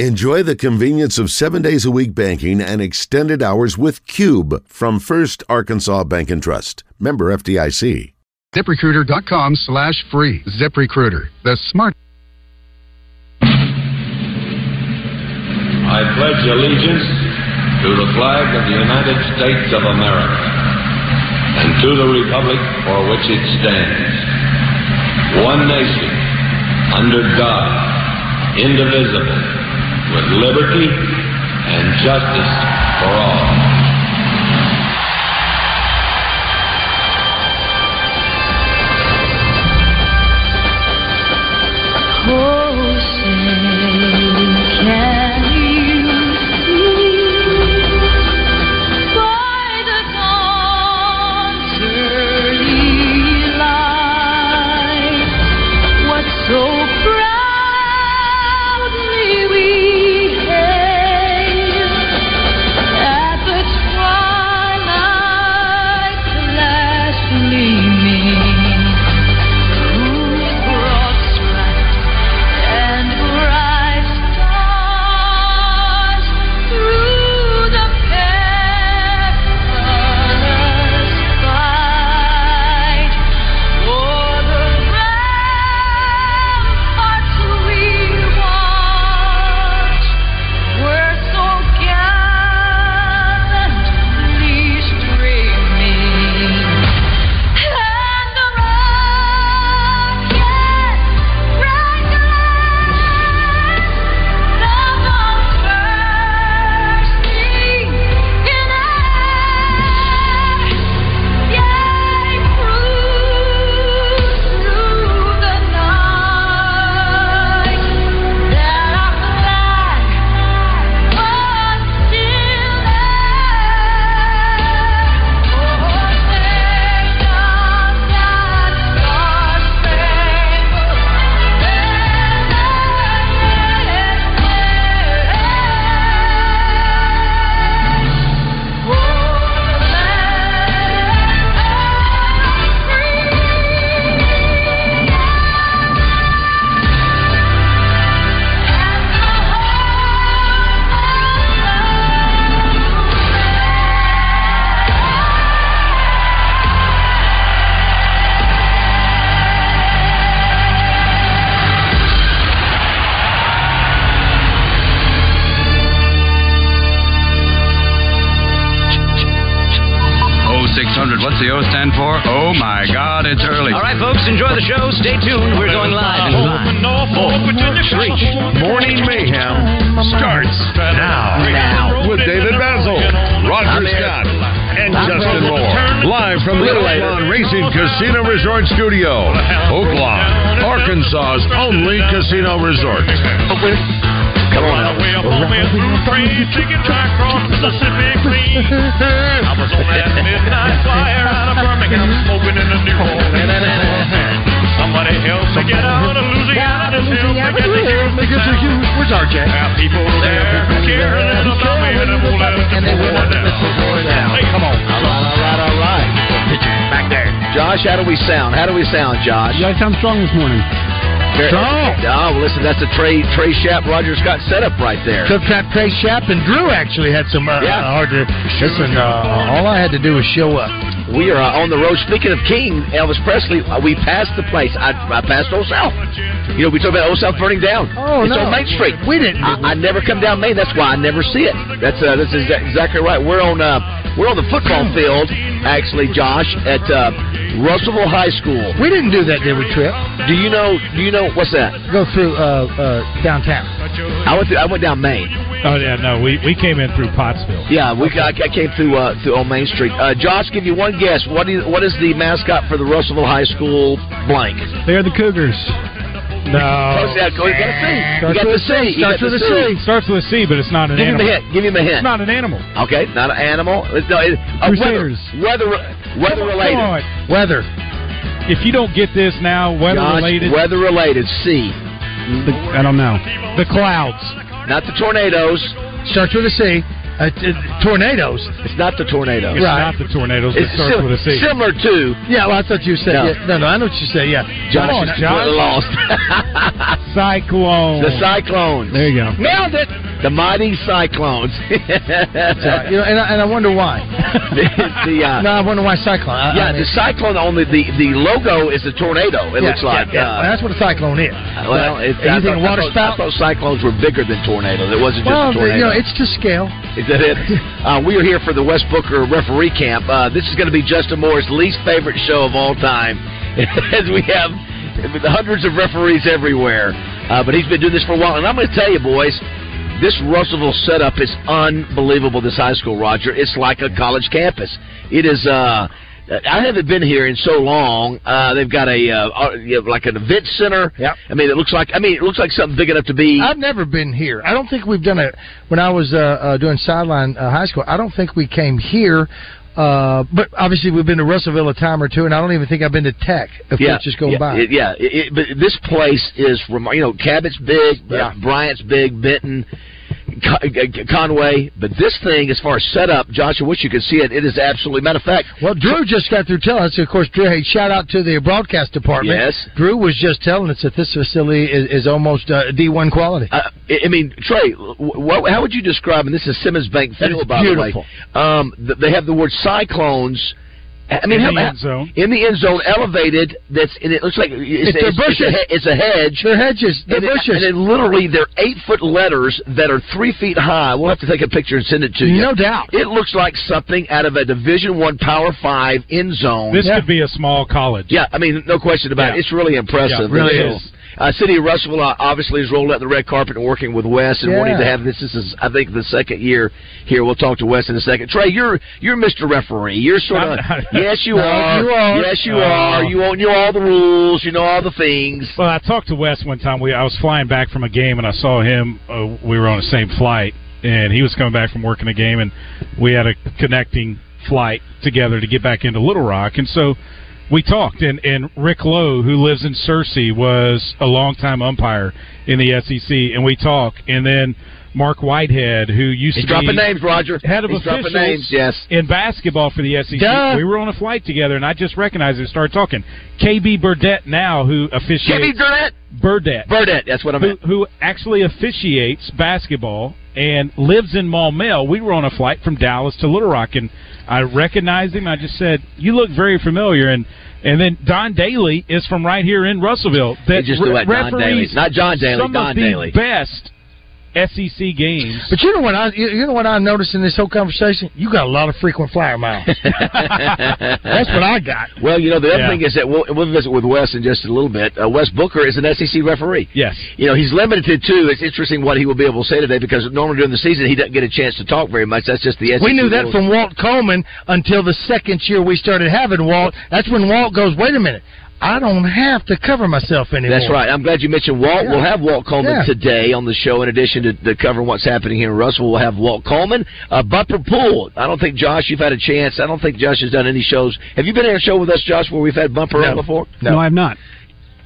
Enjoy the convenience of seven days a week banking and extended hours with Cube from First Arkansas Bank and Trust. Member FDIC. ZipRecruiter.com slash free. ZipRecruiter, the smart. I pledge allegiance to the flag of the United States of America and to the republic for which it stands, one nation, under God, indivisible with liberty and justice for all. Houston. Where's RJ? Now people there care a little about me and it won't let us go down. Hey, Come on. All right, all right, all right. Back there. Josh, how do we sound? How do we sound, Josh? You guys sound strong this morning. Very- Strong. Oh, well, listen, that's a Trey Trey Schaap Roger Scott setup right there. Took that Trey Schaap and Drew actually had some uh, Yeah. uh, hard to listen. Uh, all I had to do was show up. We are uh, on the road. Speaking of King, Elvis Presley, uh, we passed the place. I, I passed Old South. You know, we talked about Old South burning down. Oh, it's no. on Main Street. We didn't. I, I never come down Main. That's why I never see it. That's uh, that's exa- exactly right. We're on uh, we're on the football field, actually, Josh, at uh, Russellville High School. We didn't do that, did we, Trip? Do you know? Do you know what's that? Go through uh, uh, downtown. I went through, I went down Main. Oh yeah, no, we, we came in through Pottsville. Yeah, we I, I came through uh, through on Main Street. Uh, Josh, give you one guess. What is what is the mascot for the Russellville High School blank? They're the Cougars. No. Close that. Go. You got to see. You Starts got with to see. Starts with to a see. Starts with a C, but it's not an Give him animal. a hint. Give him a hint. It's not an animal. Okay, not an animal. It's, no, it, uh, Crusaders. Weather, weather, weather related. Come on. Weather. If you don't get this now, weather Josh, related. Weather related. C. I don't know. The clouds. Not the tornadoes. Starts with a C. Uh, t- tornadoes. It's not the tornadoes. It's Right. not the tornadoes. It's It starts sim- with a C. similar to. Yeah, well, I thought you said. No. Yeah, no, no, I know what you said. Yeah, Josh Come on, is Josh. lost. Cyclone. the Cyclones. There you go. Nailed it. The mighty Cyclones. So, you know, and I, and I wonder why. the, uh, no, I wonder why cyclone. I, yeah, I mean, the cyclone. Only the the logo is a tornado. It yeah, looks like. Yeah, yeah. uh, Well, that's what a cyclone is. well, But it, you think thought- water spout? I thought cyclones were bigger than tornadoes. It wasn't just well, a tornado. you know, it's to scale. Is that it? Uh, we are here for the Wes Booker referee camp. Uh, this is going to be Justin Moore's least favorite show of all time, as we have hundreds of referees everywhere. Uh, but he's been doing this for a while, and I'm going to tell you, boys. This Russellville setup is unbelievable. This high school, Roger, it's like a college campus. It is. Uh, I haven't been here in so long. Uh, they've got a uh, uh, you know, like an event center. Yep. I mean, it looks like. I mean, it looks like something big enough to be. I've never been here. I don't think we've done it when I was uh, uh, doing sideline uh, high school. I don't think we came here. Uh, but obviously we've been to Russellville a time or two, and I don't even think I've been to Tech. If yeah, just going yeah, by. it- yeah, it, it- but this place is from you know Cabot's big, Yeah. Bryant's big, Benton, Conway, but this thing, as far as setup, Josh, I wish you could see it. It is absolutely. Matter of fact, Well, Drew just got through telling us. Of course, Drew. Hey, shout out to the broadcast department. Yes. Drew was just telling us that this facility is, is almost uh, D1 quality. uh, I I mean, Trey, what, how would you describe? And this is Simmons Bank Field, by beautiful. the way. Um, they have the word cyclones. I mean, In the end zone. in the end zone, elevated. That's and it looks like it's, It's it's, bushes. it's a hedge. They're hedges. They're and, it- bushes. and then literally, they're eight foot letters that are three feet high. We'll have to take a picture and send it to you. no doubt. It looks like something out of a Division One Power Five end zone. This Yeah. could be a small college. yeah, I mean, no question about Yeah. it. It's really impressive. Yeah, it really And is. Uh, City of Russellville uh, obviously has rolled out the red carpet and working with Wes and Yeah. wanting to have this. This is, I think, the second year here. We'll talk to Wes in a second. Trey, you're you're Mr. Referee. You're sort of yes, you No, are. you are. Yes, you Oh. are. You own you know all the rules. You know all the things. Well, I talked to Wes one time. We I was flying back from a game, and I saw him. Uh, we were on the same flight, and he was coming back from working a game, and we had a connecting flight together to get back into Little Rock, and so we talked. And, and Rick Lowe, who lives in Searcy, was a longtime umpire in the SEC, and we talked. And then Mark Whitehead, who used He's to dropping be names, Roger. head of He's dropping officials names. Yes. in basketball for the SEC. Duh. We were on a flight together, and I just recognized it and started talking. KB Burdett now, who officiates KB Burnett. Burdett, Burdett. That's what I who, who actually officiates basketball and lives in Maumelle. We were on a flight from Dallas to Little Rock, and I recognized him. I just said, "You look very familiar." And and then Don Daly is from right here in Russellville. They just re- out Don Daly. Not John Daly, Some Don of the Daly. best SEC games. But you know what I you you know what I noticed in this whole conversation? You got a lot of frequent flyer miles. That's what I got. Well, you know, the other Yeah. thing is that we'll, we'll visit with Wes in just a little bit. Uh, Wes Booker is an SEC referee. Yes. You know, he's limited too. It's interesting what he will be able to say today because normally during the season he doesn't get a chance to talk very much. That's just the SEC. We knew that rules. from Walt Coleman until the second year we started having Walt. That's when Walt goes, wait a minute, I don't have to cover myself anymore. That's right. I'm glad you mentioned Walt. Yeah. We'll have Walt Coleman Yeah. today on the show. In addition to, to covering what's happening here in Russell, we'll have Walt Coleman. Uh, Bumper Pool. I don't think Josh, you've had a chance. I don't think Josh has done any shows. Have you been on a show with us, Josh, where we've had Bumper No. on before? No. I've not.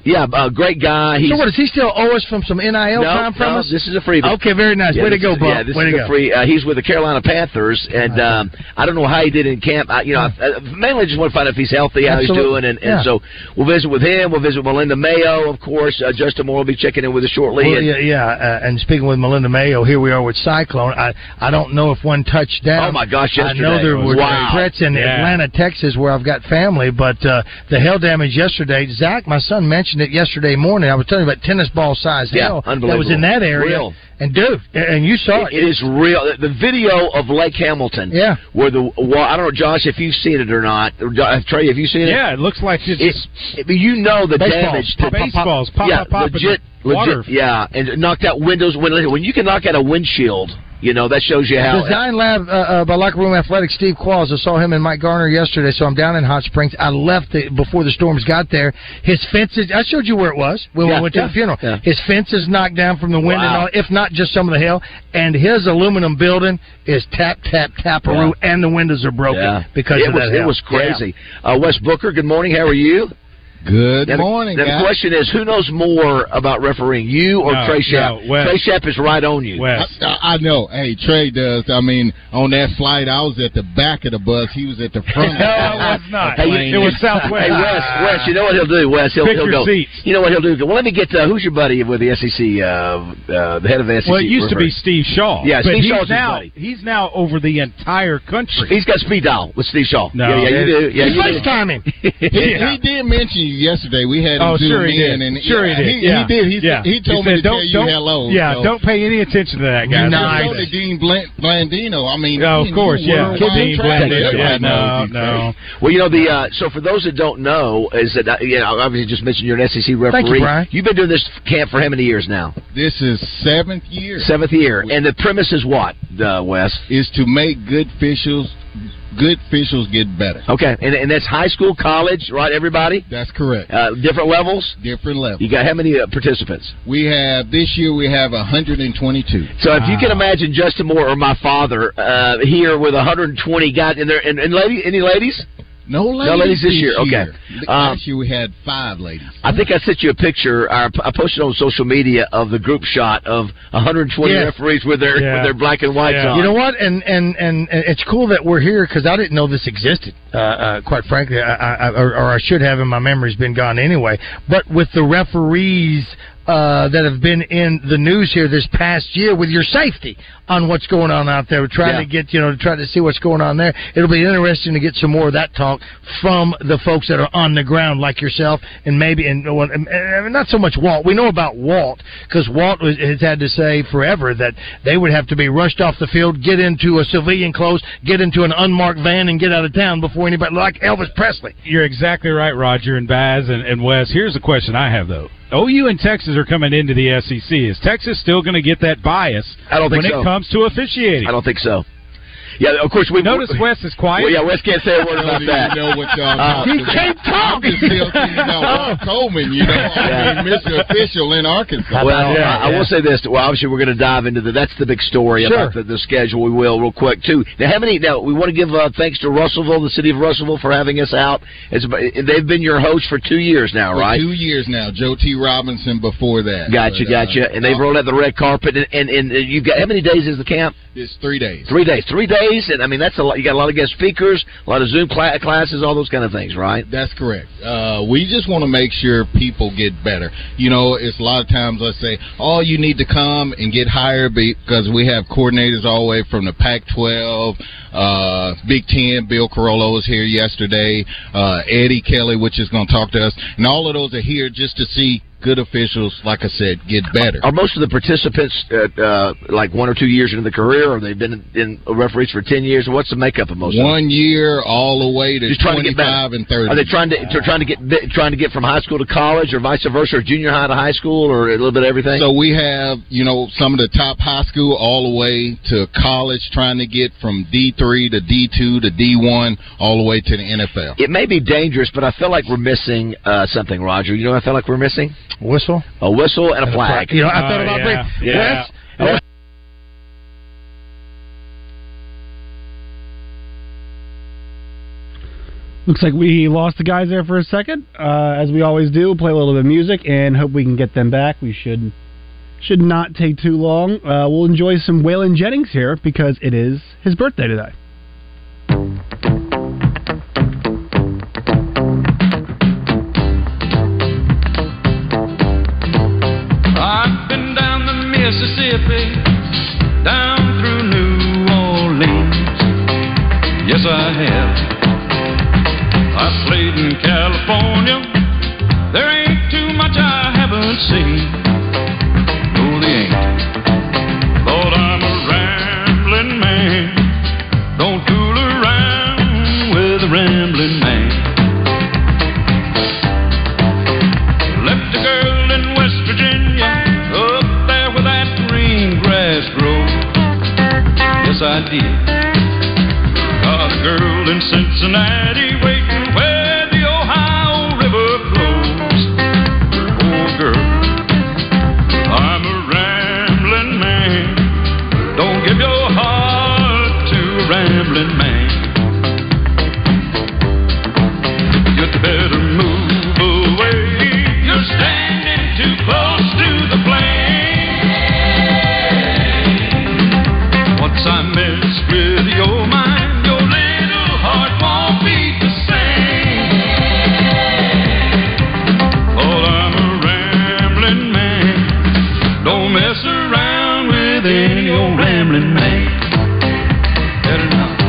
Yeah, uh, great guy. He's, So what does he still owe us from some NIL no, time from no, us? this is a freebie. Okay, very nice. Yeah, Way to go, Bump. Yeah, this Way is to a go. free. Uh, he's with the Carolina Panthers, and um, I don't know how he did in camp. I, you know, I, uh, mainly just want to find out if he's healthy, how he's doing, and, and Yeah. so we'll visit with him. We'll visit Melinda Mayo, of course. Uh, Justin Moore will be checking in with us shortly. Well, and- yeah, yeah. Uh, and speaking with Melinda Mayo, here we are with Cyclone. I I don't know if one touched down. Oh, my gosh, I know there were Wow. threats in Yeah. Atlanta, Texas, where I've got family, but uh, the hail damage yesterday. Zach, my son, mentioned it yesterday morning. I was telling you about tennis ball size Yeah, hail that was in that area. Real. And dude, and you saw it. It is real. The video of Lake Hamilton, Yeah. where the well, I don't know, Josh, if you've seen it or not. Or, uh, Trey, have you seen it? Yeah, it looks like it's It's, it, you know the Baseballs. damage. Pop, to- pop, pop. baseballs. Pop, yeah, pop, pop, in legit, water. legit. Yeah, and knocked out windows. When when you can knock out a windshield, you know that shows you how. Design Lab uh, uh, by Locker Room Athletics, Steve Qualls. I saw him and Mike Garner yesterday, so I'm down in Hot Springs. I left it before the storms got there. His fences, I showed you where it was when Yeah, we went to yeah, the funeral. yeah. His fence is knocked down from the wind and Wow. all, if not just some of the hail. And his aluminum building is tap, tap, taparoo, and the windows are broken because it of was that hail. it was crazy. Uh, Wes Booker, good morning. How are you? Good Now, the- morning, now, guys. the question is, who knows more about refereeing, you or No, Trey Schaap? no, Trey Schaap is right on you. I, I know. Hey, Trey does. I mean, on that flight, I was at the back of the bus. He was at the front. No, it was not. Hey, It was Southwest. Hey, Wes, Wes, you know what he'll do, Wes? He'll, Pick he'll your go. seats. You know what he'll do? Well, let me get. Uh, who's your buddy with the SEC? Uh, uh, the head of the SEC. Well, it used to be? Steve Shaw. Yeah, Steve he's Shaw's his now buddy. he's now over the entire country. He's got speed dial with Steve Shaw. No. yeah, yeah, you do. Yeah, you do. him. he, he did mention you yesterday. We had him Oh, zoom sure he in, did. and sure he did. He, yeah. he did. He, yeah. he told said, me to don't, tell you don't, hello. Yeah, so. don't pay any attention to that guy. You nice. So did Dean Bland- Blandino. I mean, you of course, yeah. Dean track Blandino. record. Yeah, no, no. Well, you know the uh, so for those that don't know is that uh, you know obviously just mentioned you're an SEC referee. Thank you, Brian. You've been doing this camp for how many years now? This is seventh year. Seventh year, and the premise is what, uh, Wes? Is to make good officials, good officials get better. Okay, and, and that's high school, college, right? Everybody. That's correct. Uh, different levels. Different levels. You got how many uh, participants? We have this year. We have 122. So if you can imagine Justin Moore or my father uh, here with 120 guys, and there and, and lady, any ladies? No ladies, No ladies this year. Okay. Um, Last year we had five ladies. I think I sent you a picture. Or I posted on social media of the group shot of 120 Yes. referees with their Yeah. with their black and whites on. You know what? And and and, and it's cool that we're here because I didn't know this existed. Uh, uh, quite frankly, I, I, I- or, or I should have, and my memory's been gone anyway. But with the referees. Uh, that have been in the news here this past year with your safety on what's going on out there. We're trying Yeah. to get you know to try to see what's going on there. It'll be interesting to get some more of that talk from the folks that are on the ground like yourself and maybe and, and, not so much Walt. We know about Walt because Walt was, has had to say forever that they would have to be rushed off the field, get into a civilian clothes, get into an unmarked van, and get out of town before anybody like Elvis Presley. You're exactly right, Roger and Baz and, and Wes. Here's a question I have though. OU and Texas are coming into the SEC. Is Texas still going to get that bias I don't think when so. it comes to officiating? I don't think so. Yeah, of course we Notice Wes is quiet. Well, yeah, Wes can't say a word about that. even know what y'all Uh, talking He can't talk. I'm just still thinking about Ron Coleman, you know, I mean, Mr. Official in Arkansas. Well, I, I will say this. Well, obviously, we're going to dive into the. That's the big story Sure. about the, the schedule. We will real quick too. Now, how many? Now, we want to give uh, thanks to Russellville, the city of Russellville, for having us out. It's, they've been your host for two years now, For right? two years now. Joe T. Robinson before that. Gotcha, But, uh, gotcha. And they've rolled out the red carpet, and, and and you've got how many days is the camp? It's three days. Three days. Three days, and I mean that's a lot. You got a lot of guest speakers, a lot of Zoom cla- classes, all those kind of things, right? That's correct. Uh, we just want to make sure people get better. You know, it's a lot of times I say, oh, you need to come and get hired because we have coordinators all the way from the Pac-12, uh, Big Ten. Bill Carollo was here yesterday. Uh, Eddie Kelly, which is going to talk to us, and all of those are here just to see good officials, like I said, get better. Are most of the participants uh, uh, like one or two years into the career, or they've been in, in referees for ten years? What's the makeup of most? of them? One year all the way to Just trying get 25 and 30. Are they trying to to trying to get trying to get from high school to college, or vice versa, or junior high to high school, or a little bit of everything? So we have, you know, some of the top high school all the way to college, trying to get from D three to D two to D one, all the way to the NFL. it may be dangerous, but I feel like we're missing uh, something, Roger. You know, what I feel like we're missing Whistle, a whistle, and a flag. You know, I thought Oh, about yeah. bring- Yeah. Wes, Looks like we lost the guys there for a second. Uh, as we always do, play a little bit of music and hope we can get them back. We should should not take too long. Uh, we'll enjoy some Waylon Jennings here because it is his birthday today. With any rambling man. Better not.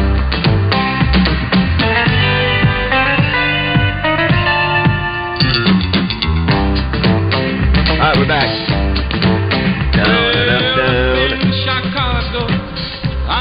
All right, we're back.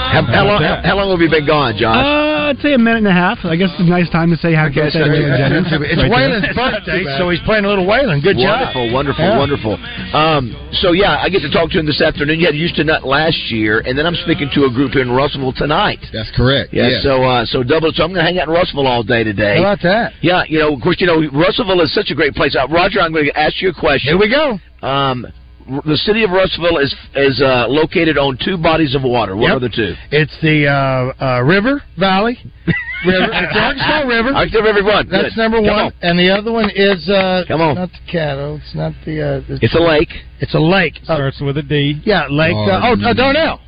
How, how, long, how, how long have you been gone, Josh? Uh, I'd say a minute and a half. I guess it's a nice time to say happy birthday to Waylon Jennings. It's Right. Waylon's birthday, so he's playing a little Waylon. Good wonderful, job. wonderful, Yeah. wonderful. Um, so yeah, I get to talk to him this afternoon. You had Houston Nut last year, and then I'm speaking to a group here in Russellville tonight. That's correct. Yeah, Yeah. so uh, so double. So I'm going to hang out in Russellville all day today. How about that? Yeah, you know, of course, you know, Russellville is such a great place. Uh, Roger, I'm going to ask you a question. Here we go. Um, r- the city of Russellville is is uh, located on two bodies of water. What Yep. are the two? It's the uh, uh, River Valley River. It's the Arkansas River. Arkansas River one. That's Good. number one. on. And the other one is uh, Come on. not the Caddo. It's not the. Uh, It's a lake. It's a lake. Uh, Starts with a D. yeah, Lake. Uh, oh, uh, Darnell.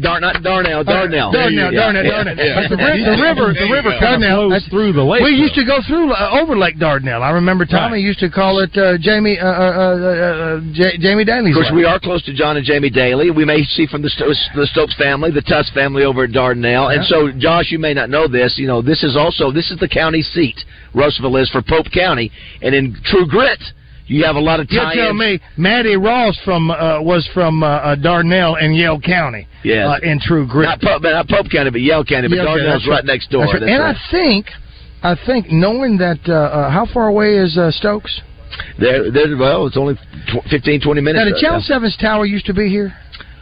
Dar- not Darnell. Darnell. Darnell, Yeah. Darnell, Darnell. Yeah. But the, ri- the river, the river Darnell. That's through the lake. We used to go through uh, over Lake Dardanelle. I remember Tommy used to call it uh, Jamie uh, uh, uh, uh, J- Jamie Daly's. Of course, Lake. we are close to John and Jamie Daly. We may see from the Stokes, the Stokes family, the Tuss family over at Dardanelle. And Yeah. so, Josh, you may not know this. You know, this is also this is the county seat. Russellville is for Pope County, and in True Grit, you have a lot of You tell me, Mattie Ross from uh, was from uh, uh, Dardanelle in Yell County. Yes. uh, in True Grit. Not Pope, not Pope County, but Yell County. But Yell County, Dardanelle's that's right next door. That's right. That's and right. I think, I think knowing that, uh, uh, how far away is uh, Stokes? There, there. Well, it's only tw- 15, 20 minutes. Now, the Channel Seven's tower used to be here.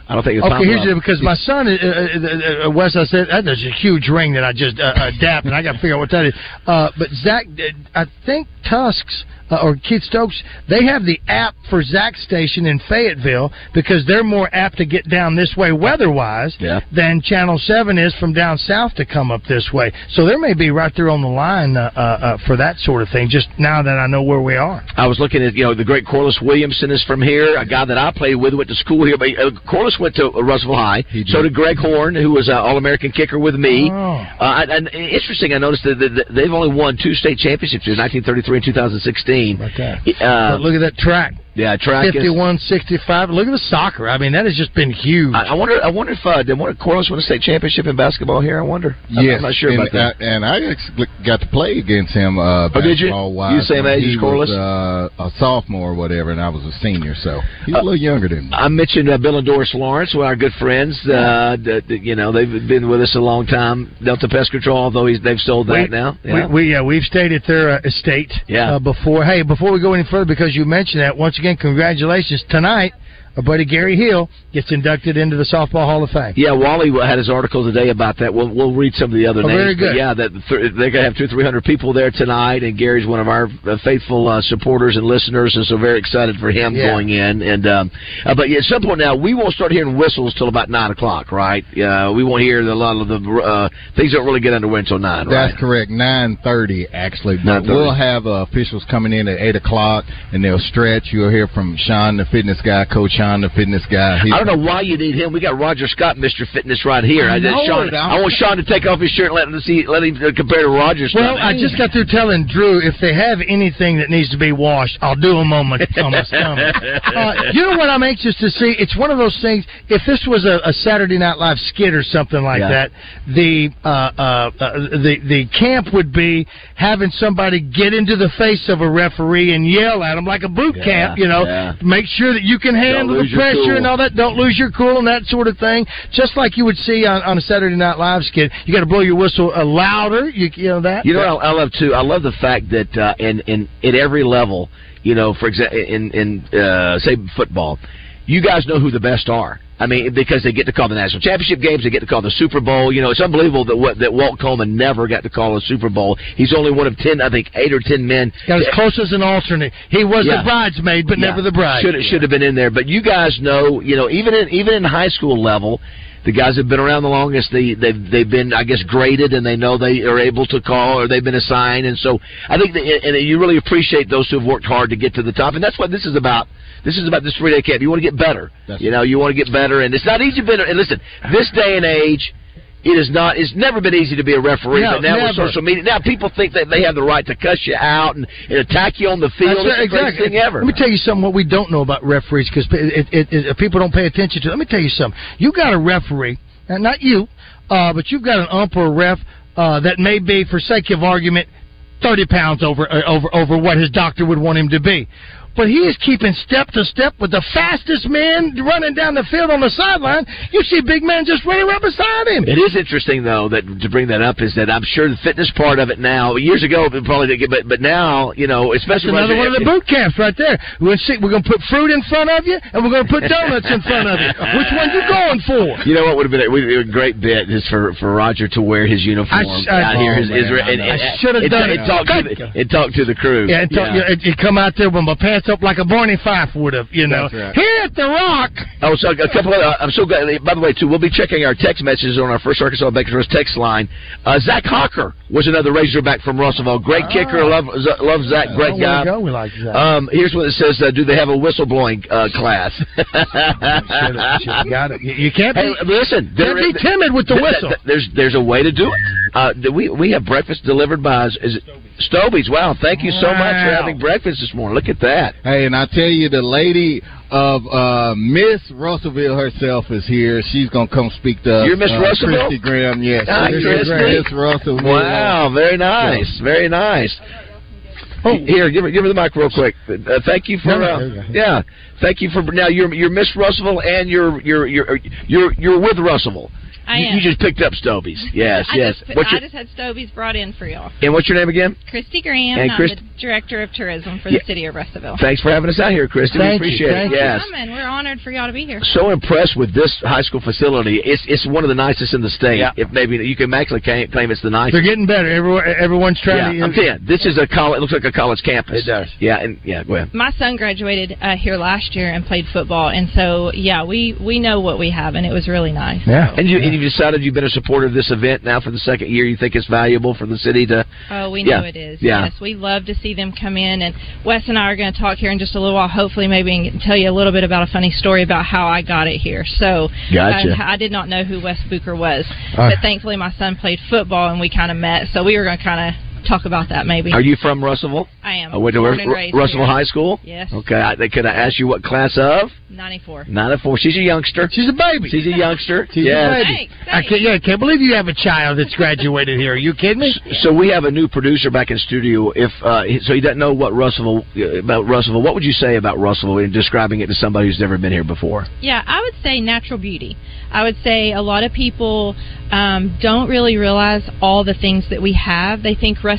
I don't think it's Okay, here's the because my son, uh, uh, uh, Wes, I said that there's a huge ring that I just uh, dapped, and I got to figure out what that is. Uh, but Zach, I think Tusks uh, or Keith Stokes, they have the app for Zach's station in Fayetteville because they're more apt to get down this way weather-wise Yeah. than Channel Seven is from down south to come up this way. So there may be right there on the line uh, uh, uh, for that sort of thing. Just now that I know where we are. I was looking at you know the great Corliss Williamson is from here, a guy that I played with went to school here. But uh, Corliss went to uh, Russellville High. So did Greg Horne, who was an All American kicker with me. Oh. Uh, and, interesting, I noticed that they've only won two state championships in 1933 and 2016. That. Uh, But look at that track. Yeah, track is. 51 65. Look at the soccer. I mean, that has just been huge. I, I wonder. I wonder if uh, did one- Corliss win a state championship in basketball here. I wonder. I'm- Yes, I'm not sure and, about that. I, and I actually got to play against him. Uh, Oh, did you? basketball wise You same when age as Corliss? Was, uh, a sophomore or whatever, and I was a senior, so he's Uh, a little younger than me. I mentioned uh, Bill and Doris Lawrence, who are our good friends. Uh, that, that, you know, they've been with us a long time. Delta Pest Control, although he's, they've sold that We- now. We, Yeah. we yeah, we've stayed at their uh, estate Yeah. uh, before. Hey, before we go any further, because you mentioned that, once again, congratulations tonight. Our buddy Gary Hill gets inducted into the Softball Hall of Fame. Yeah, Wally had his article today about that. We'll we'll read some of the other Oh, names. very but good. yeah, that th- they're going to have two three hundred people there tonight, and Gary's one of our uh, faithful uh, supporters and listeners, and so very excited for him Yeah. going in. And um, uh, but yeah, at some point now, we won't start hearing whistles till about nine o'clock, right? Uh, we won't hear a lot of the uh, things don't really get underway until nine, right? That's correct. Nine thirty, actually. But 9:30. we'll have uh, officials coming in at eight o'clock, and they'll stretch. You'll hear from Sean, the fitness guy, Coach Sean, the fitness guy. He's- I don't know why you need him. We got Roger Scott, Mr. Fitness, right here. I know Sean. I want Sean to take off his shirt and let him see, let him compare to Roger Scott. Well, I just got through telling Drew if they have anything that needs to be washed, I'll do them on my, on my stomach. Uh, you know what I'm anxious to see? It's one of those things. If this was a, a Saturday Night Live skit or something like Yeah. that, the uh, uh, uh, the the camp would be having somebody get into the face of a referee and yell at him like a boot Yeah, camp. You know, yeah. make sure that you can handle the pressure cool. and all that. Don't lose your cool and that sort of thing. Just like you would see on, on a Saturday Night Live skit, you got to blow your whistle uh, louder. You, you know that. You know what I, I love too? I love the fact that uh, in in at every level, you know, for example, in in uh, say football, you guys know who the best are. I mean, because they get to call the national championship games, they get to call the Super Bowl. You know, it's unbelievable that what, that Walt Coleman never got to call a Super Bowl. He's only one of ten, I think, eight or ten men. Got as close as an alternate. He was Yeah. the bridesmaid, but Yeah. never the bride. Should should have been in there, but you guys know, you know, even in even in high school level, the guys have been around the longest. They they've they've been, I guess, graded, and they know they are able to call or they've been assigned, and so I think that, and you really appreciate those who have worked hard to get to the top, and that's what this is about. This is about this three day camp. You want to get better. you know, you want to get better, and it's not easy. Better, and listen, this day and age. It is not. It's never been easy to be a referee, No, but now with social media, now people think that they have the right to cuss you out and, and attack you on the field. That's it's the greatest thing ever. Let me tell you something. What we don't know about referees because it, it, it, people don't pay attention to. Let me tell you something. You got a referee, and not you, uh, but you've got an ump or a ref uh, that may be, for sake of argument, thirty pounds over uh, over over what his doctor would want him to be. But he is keeping step to step with the fastest man running down the field on the sideline. You see big man just running right beside him. It is interesting though that to bring that up is that I'm sure the fitness part of it now. Years ago, it probably didn't get, but but now you know, especially That's another one of the boot camps right there. We're gonna, see, we're gonna put fruit in front of you, and we're gonna put donuts in front of you. Which one you going for? You know what would have been a, would have been a great bit is for for Roger to wear his uniform sh- out here. His, oh, his, man, I should have done and it. Talked to the, and talk to the crew. Yeah, and talk, You, you come out there with my pants up like a Barney Fife would have, you know. Right. Here at the Rock. Oh, so a couple of, uh, I'm so glad. By the way, too, we'll be checking our text messages on our first Arkansas Trust text line. Uh, Zach Hocker was another Razorback from Russellville. Great kicker. Love Z- love Zach. Great Oh, guy. we go. We like Zach. Um, here's what it says. Uh, do they have a whistleblowing uh, class? Got it. You, can't be. Hey, listen, can't be timid with the th- th- whistle. th- there's there's a way to do it. Uh, th- we we have breakfast delivered by is it Stoby's. Wow, thank you so much for having breakfast this morning. Look at that. Hey, and I tell you, the lady of uh, Miss Russellville herself is here. She's gonna come speak to us. You're Miss uh, Russellville? Christy Graham. Yes, Hi, Miss Russellville. Wow, very nice, very nice. Oh, here, give her give her the mic real quick. Uh, thank you for uh, there you go. yeah, thank you for now. You're you're Miss Russellville and you're you're you're you're you're with Russellville. I you, am. you just picked up Stoby's. Yes, I yes. Just, What's I your just had Stoby's brought in for y'all. and what's your name again? Christy Graham, And I'm Christ- the director of tourism for Yeah. the city of Russellville. Thanks for having us out here, Christy. Thank we you, appreciate thank it. you. Yes. Coming. We're honored for y'all to be here. so impressed with this high school facility. It's it's one of the nicest in the state. If maybe you can actually claim, claim it's the nicest. They're getting better. Everyone, everyone's trying yeah, to. I'm telling you, this is a college. It looks like a college campus. It does. Yeah, and yeah, go ahead. My son graduated uh, here last year and played football, and so yeah, we we know what we have, and it was really nice. Yeah. And you and you decided you've been a supporter of this event now for the second year. You think it's valuable for the city to. Oh, we know it is. Yeah. Yes, we love to see them come in, and Wes and I are going to talk here in just a little while. Hopefully, maybe tell you a little bit about a funny story about how I got it here. So, Gotcha. I, I did not know who Wes Booker was, Uh. but thankfully, my son played football, and we kind of met. So we were going to kind of talk about that maybe. Are you from Russellville? I am. I went to Born and Russellville here. High School. Yes. Okay. I, they- could I ask you what class of? 94. Ninety-four. She's a youngster. She's a baby. She's a youngster. She's yes. a baby. I can't, yeah, I can't believe you have a child that's graduated here. Are you kidding me? So we have a new producer back in studio. If uh, so, he doesn't know what Russellville uh, about Russellville. What would you say about Russellville in describing it to somebody who's never been here before? Yeah, I would say natural beauty. I would say a lot of people um, don't really realize all the things that we have. They think Russellville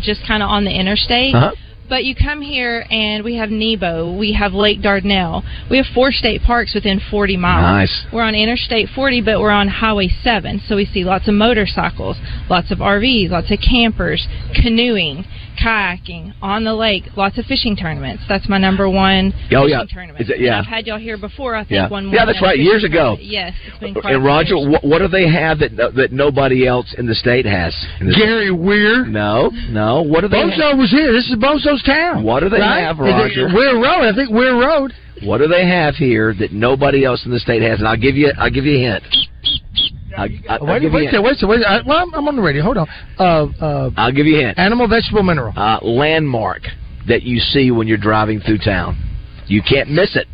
just kind of on the interstate. Uh-huh. But you come here and we have Nebo, we have Lake Dardanelle, we have four state parks within 40 miles. Nice. We're on Interstate 40, but we're on Highway 7, so we see lots of motorcycles, lots of RVs, lots of campers, canoeing, kayaking on the lake, lots of fishing tournaments. That's my number one Oh, fishing yeah. tournament. Is it- And yeah. I've had y'all here before. I think Yeah. one. Yeah, that's right, years ago. tournament. Yes, it's been quite And Roger, years. what, what do they have that that nobody else in the state has? The Gary Weir. No, no. What do they? Bozo was here. This is Bozo's town. What do they right? have, Roger? Weir Road. I think Weir Road. What do they have here that nobody else in the state has? And I'll give you, I'll give you a hint. I, I, I'll, Wait, give wait, a wait, wait, wait, wait. I, well, I'm, I'm on the radio. Hold on. Uh, uh, I'll give you a hint. animal, vegetable, mineral. Uh, landmark that you see when you're driving through town. You can't miss it.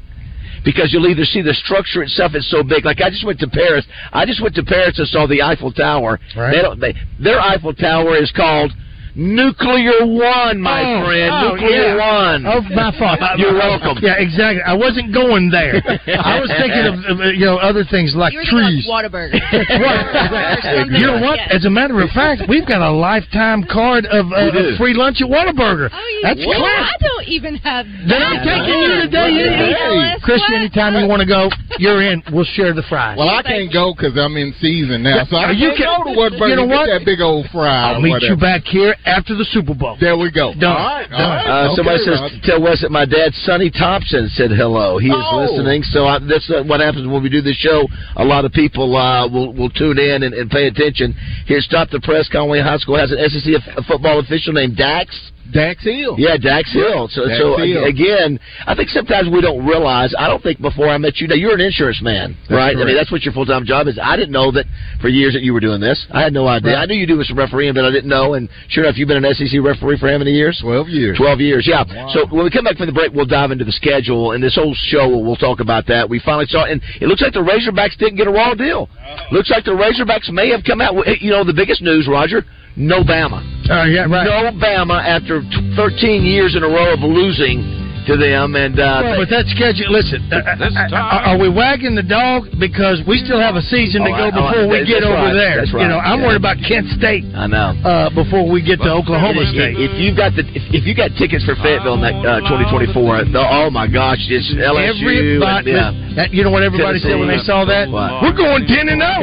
Because you'll either see the structure itself is so big. Like I just went to Paris. I just went to Paris and saw the Eiffel Tower. Right. They don't. They, their Eiffel Tower is called Nuclear One, my Oh, friend. oh, Nuclear yeah. One. Oh, my fault. You're welcome. Yeah, exactly. I wasn't going there. I was thinking of, of uh, you know other things like You were thinking trees. like Whataburger. Right. You know what? As a matter of fact, we've got a lifetime card of, uh, We of free lunch at Whataburger. Oh, That's well, class. I don't even have Then I'm that. taking you today. You Hey. Christian, anytime you want to go, you're in. We'll share the fries. Well, I can't go because I'm in season now, so I You can't can- go to Whataburger you know and get that big old fry. I'll meet whatever. you back here after the Super Bowl. There we go. Done. All right. All right. Uh, somebody Okay, says Rod. tell Wes that my dad Sonny Thompson said hello. He is Oh. listening. So I, that's what happens when we do this show. A lot of people uh, will will tune in and, and pay attention. Here, stop the press. Conway High School has an SEC f- football official named Dax. Dax Hill. Yeah, Dax Hill. So, Dax so Hill. again, I think sometimes we don't realize. I don't think before I met you. Now you're an insurance man, right? I mean, that's what your full time job is. I didn't know that for years that you were doing this. I had no idea. Right. I knew you do some refereeing, but I didn't know. And sure enough, you've been an SEC referee for how many years? Twelve years. Twelve years, yeah. So when we come back from the break, we'll dive into the schedule and this whole show. We'll talk about that. We finally saw, and it looks like the Razorbacks didn't get a raw deal. Uh-huh. Looks like the Razorbacks may have come out. You know, the biggest news, Roger. No Bama. Uh, yeah, right. No Bama after 13 years in a row of losing to them, and uh, Well, but that schedule, listen, uh, uh, uh, are we wagging the dog because we still have a season to Oh, go I- oh, before we get over right. there? That's You know. I'm Yeah. worried about Kent State I know. uh, before we get to Oklahoma If- State. If, you've got the if, if you got tickets for Fayetteville next uh, 2024, the, oh my gosh, it's LSU. Everybody, and, yeah. that, you know what everybody said when they saw that? What? We're going ten and zero.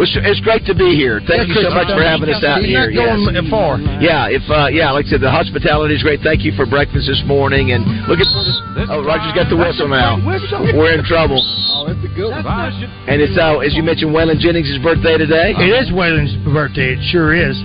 it's, it's great to be here. Thank you so much for having us out He's here. not going yes. far. Yeah, if uh, yeah, like I said, the hospitality is great. Thank you for breakfast this morning. And look at this. oh, Roger's got the whistle now. We're in trouble. Oh, that's a good one. And it's uh, as you mentioned, Waylon Jennings' birthday today. It is Waylon's birthday. It sure is.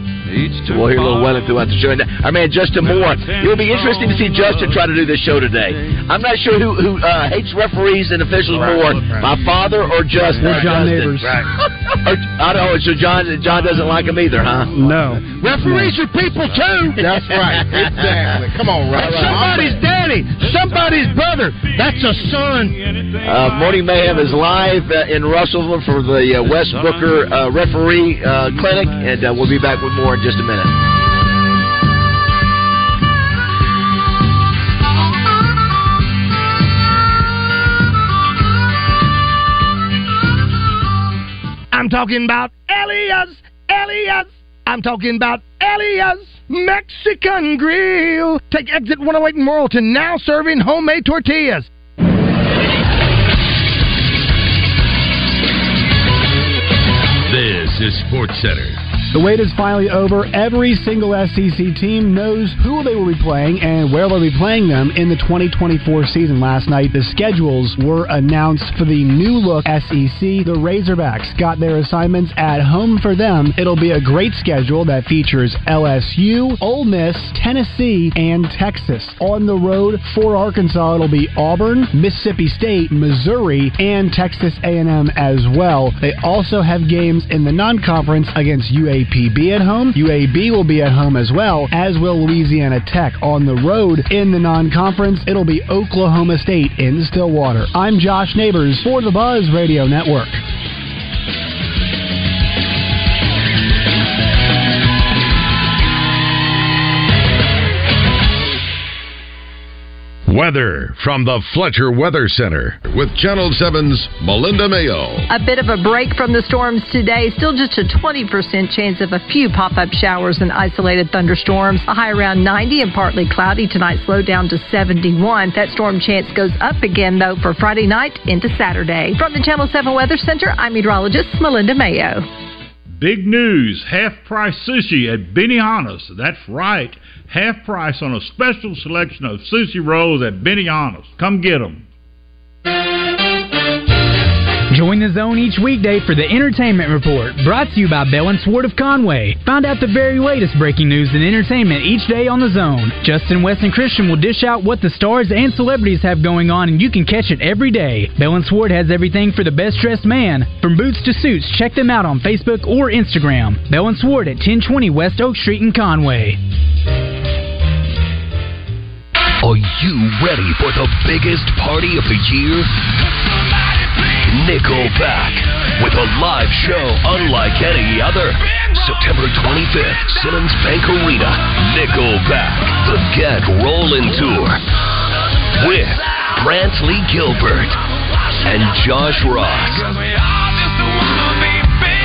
So we'll hear a little Waylon throughout the show. And our man Justin Moore. It will be interesting to see Justin try to do this show today. I'm not sure who who uh, hates referees and officials more, my father or Justin. Or John Justin. Neighbors. Or, I don't know. So John John doesn't like him either, huh? No. Referees are people too. That's right. Exactly. Come on, Rod. Somebody's daddy, somebody's brother. That's a son. Uh, Morning Mayhem is live uh, in Russellville for the uh, Wes Booker uh, referee uh, clinic, and uh, we'll be back with more in just a minute. I'm talking about Elias, Elias. I'm talking about Elias Mexican Grill. Take exit 108 in Morrilton, now serving homemade tortillas. This is Sports Center. The wait is finally over. Every single SEC team knows who they will be playing and where they'll be playing them in the 2024 season. Last night, the schedules were announced for the new look SEC. The Razorbacks got their assignments at home for them. It'll be a great schedule that features LSU, Ole Miss, Tennessee, and Texas. On the road for Arkansas, it'll be Auburn, Mississippi State, Missouri, and Texas A&M as well. They also have games in the non-conference against UAPB at home. UAB will be at home as well, as will Louisiana Tech. On the road in the non-conference, it'll be Oklahoma State in Stillwater. I'm Josh Neighbors for the Buzz Radio Network. Weather from the Fletcher Weather Center with Channel 7's Melinda Mayo. A bit of a break from the storms today. Still just a 20% chance of a few pop up showers and isolated thunderstorms. A high around 90 and partly cloudy tonight, slow down to 71. That storm chance goes up again, though, for Friday night into Saturday. From the Channel 7 Weather Center, I'm meteorologist Melinda Mayo. Big news half price sushi at Benihana's. That's right. Half price on a special selection of sushi rolls at Benihana's. Come get them. Join the zone each weekday for the Entertainment Report, brought to you by Bell and Sword of Conway. Find out the very latest breaking news and entertainment each day on the zone. Justin, West, and Christian will dish out what the stars and celebrities have going on, and you can catch it every day. Bell and Sword has everything for the best dressed man. From boots to suits, check them out on Facebook or Instagram. Bell and Sword at 1020 West Oak Street in Conway. Are you ready for the biggest party of the year? Nickelback with a live show unlike any other. September 25th, Simmons Bank Arena, Nickelback, the Get Rollin' Tour with Brantley Gilbert and Josh Ross.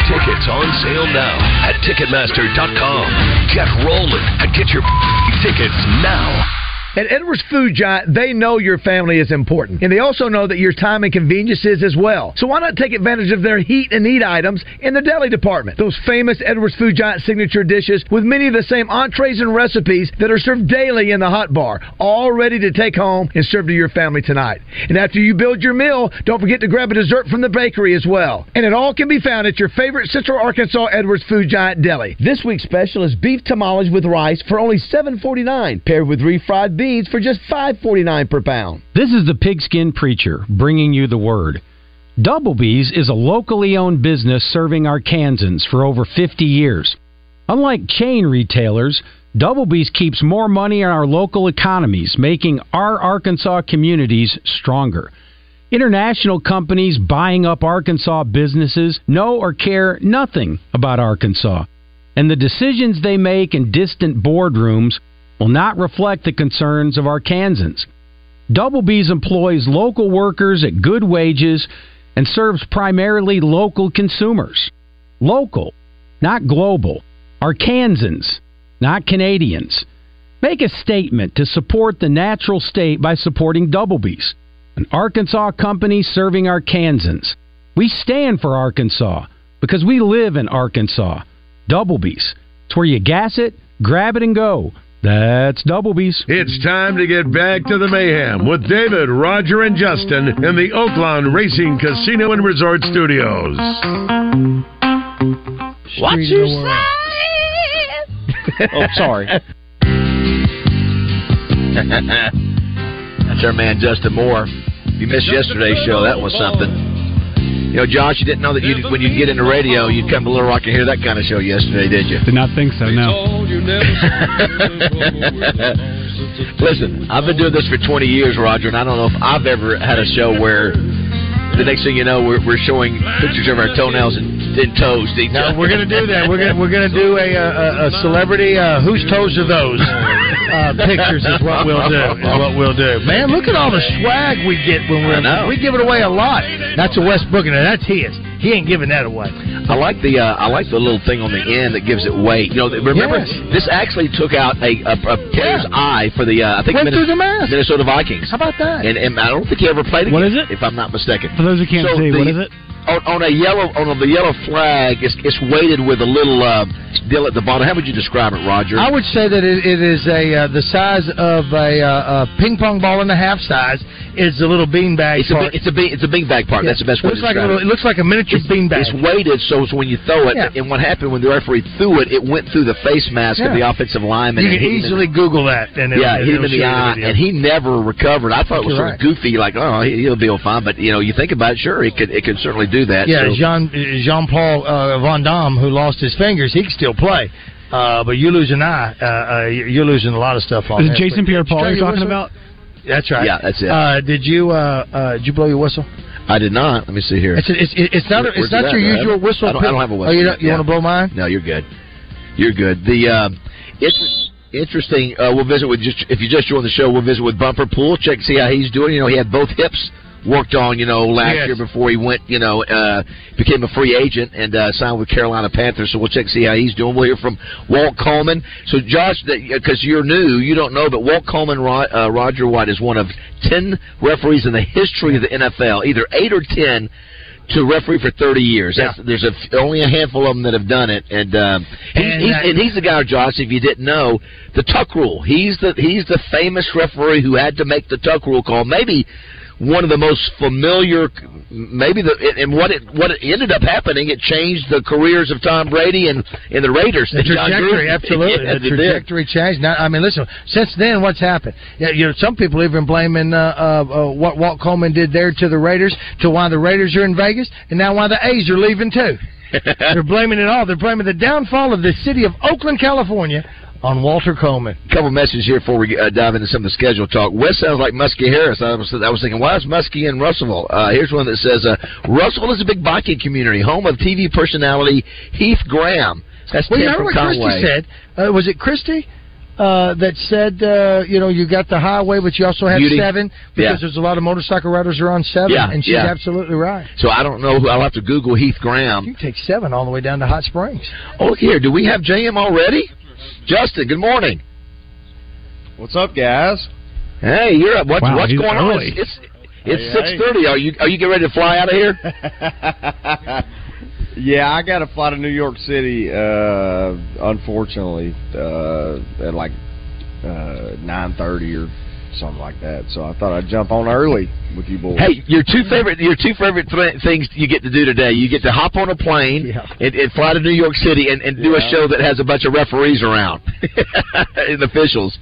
Tickets on sale now at Ticketmaster.com. Get rolling and get your tickets now. At Edwards Food Giant, they know your family is important, and they also know that your time and convenience is as well. So why not take advantage of their heat and eat items in the deli department? Those famous Edwards Food Giant signature dishes with many of the same entrees and recipes that are served daily in the hot bar, all ready to take home and serve to your family tonight. And after you build your meal, don't forget to grab a dessert from the bakery as well. And it all can be found at your favorite Central Arkansas Edwards Food Giant deli. This week's special is beef tamales with rice for only $7.49, paired with refried beans for just $5.49 per pound. This is the Pigskin Preacher bringing you the word. Doublebees is a locally owned business serving Arkansans for over 50 years. Unlike chain retailers, Doublebees keeps more money in our local economies, making our Arkansas communities stronger. International companies buying up Arkansas businesses know or care nothing about Arkansas, and the decisions they make in distant boardrooms will not reflect the concerns of Arkansans. Doublebees employs local workers at good wages and serves primarily local consumers. Local, not global. Arkansans, not Canadians. Make a statement to support the natural state by supporting Doublebees, an Arkansas company serving Arkansans. We stand for Arkansas because we live in Arkansas. Doublebees. It's where you gas it, grab it, and go. That's Double Doublebees. It's time to get back to the mayhem with David, Roger, and Justin in the Oaklawn Racing Casino and Resort Studios. What you say? oh, sorry. That's our man Justin Moore. If you missed yesterday's show, that was something. You know, Josh, you didn't know that you when you'd get into radio, you'd come to Little Rock and hear that kind of show yesterday, did you? Did not think so. No. Listen, I've been doing this for 20 years, Roger, and I don't know if I've ever had a show where the next thing you know, we're, we're showing pictures of our toenails and, and toes to No, other. we're gonna do that. We're gonna we're gonna do a a, a celebrity uh, whose toes are those uh, pictures is what we'll do. Is what we'll do. Man, look at all the swag we get when we're we give it away a lot. That's a West. Now that's his. He ain't giving that away. I like the uh, I like the little thing on the end that gives it weight. You know, remember Yes. this actually took out a, a, a player's eye for the uh, I think Went through the mask. Minnesota Vikings. How about that? And, and I don't think he ever played again. What is it? If I'm not mistaken. For those who can't So see, the- what is it? On, on a yellow on the yellow flag, it's, it's weighted with a little uh, deal at the bottom. How would you describe it, Roger? I would say that it, it is a uh, the size of a, uh, a ping pong ball and a half size. Is a little beanbag It's a part. big, it's a big, it's a beanbag part. Yeah. That's the best way looks to like a describe little, it. It looks like a miniature beanbag. It's weighted, so, so when you throw it, Yeah. and what happened when the referee threw it, it went through the face mask of the offensive lineman. You and can easily Google that. And yeah, hit him in the eye, and he never recovered. I thought it was You're sort of goofy, like, oh, he- he'll be all fine. But you know, you think about it, sure, it could, it could certainly do that. Yeah, so. Jean Jean Paul uh, Van Damme, who lost his fingers, he can still play. Uh, but you lose an eye, uh, uh, you're losing a lot of stuff on Is it that. Jason Pierre-Paul Did you you're talking whistle? That's right. Yeah, that's it. Uh, did you uh, uh, did you blow your whistle? I did not. Let me see here. It's it's it's not Where- it's where's not your at? I usual haven't- whistle. I don't, I don't have a whistle. Oh, you, yet. you Yeah. want to blow mine? No, you're good. You're good. The uh, it's interesting. Uh, we'll visit with just if you just joined the show. We'll visit with Bumper Pool. Check see how he's doing. You know, he had both hips worked on. You know, last Yes. year before he went. You know, uh, became a free agent and uh, signed with Carolina Panthers. So we'll check see how he's doing. We'll hear from Walt Coleman. So Josh, because you're new, you don't know, but Walt Coleman, Ro- uh, Roger White is one of ten referees in the history of the NFL, either eight or ten to referee for 30 years. That's, there's a, only a handful of them that have done it, and um, he's, And he's, and he's the guy, Josh. If you didn't know, the tuck rule. He's the he's the famous referee who had to make the tuck rule call. Maybe one of the most familiar, maybe the and what it what it ended up happening. It changed the careers of Tom Brady and and the Raiders. The trajectory, absolutely. Yes, the trajectory changed. Now, I mean, listen. Since then, what's happened? Yeah, you know, some people even blaming uh, uh, uh, what Walt Coleman did there to the Raiders, to why the Raiders are in Vegas, and now why the A's are leaving too. They're blaming it all. They're blaming the downfall of the city of Oakland, California, on Walter Coleman. A couple messages here before we uh, dive into some of the schedule talk. West sounds like Muskie Harris. I was, I was thinking, why is Muskie in Russellville? Uh, here's one that says, uh, Russellville is a big biking community, home of TV personality Heath Graham. That's Well, you Tim remember from what Conway. Christy said? Uh, was it Christy? Uh, that said, uh, you know, you got the highway, but you also have Beauty. seven because Yeah. there's a lot of motorcycle riders who are on seven, Yeah, and she's yeah. absolutely right. So I don't know. who I'll have to Google Heath Graham. You take seven all the way down to Hot Springs. Oh, here. Do we have JM already? Justin, good morning. What's up, guys? Hey, you're up. What's, Wow, what's going early. on? It's it's Hey, six hey. Are you are you getting ready to fly out of here? yeah, I got to fly to New York City. Uh, unfortunately, uh, at like uh, nine thirty or something like that. So I thought I'd jump on early with you boys. Hey, your two favorite your two favorite th- things you get to do today. You get to hop on a plane and, and fly to New York City and, and do a show that has a bunch of referees around and officials.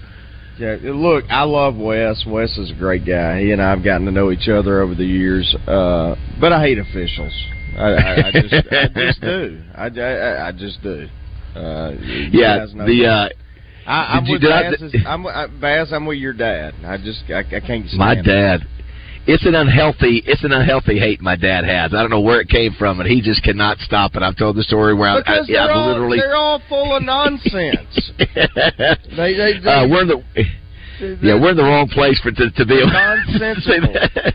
Yeah, look, I love Wes. Wes is a great guy. He and I have gotten to know each other over the years, uh, but I hate officials. I, I, I just, I just do. I, I, I just do. Uh, Yeah, the uh, I, I'm did you- with did I- Bass. I'm, I, Bass. I'm with your dad. I just, I, I can't. Stand my it. dad. It's an unhealthy. It's an unhealthy hate my dad has. I don't know where it came from, but he just cannot stop it. I've told the story where I, I, Because they're, I've all, literally. they're all full of nonsense. they, they, they, uh, we're in the yeah we're in the wrong place for to, to be able to say nonsensical. that.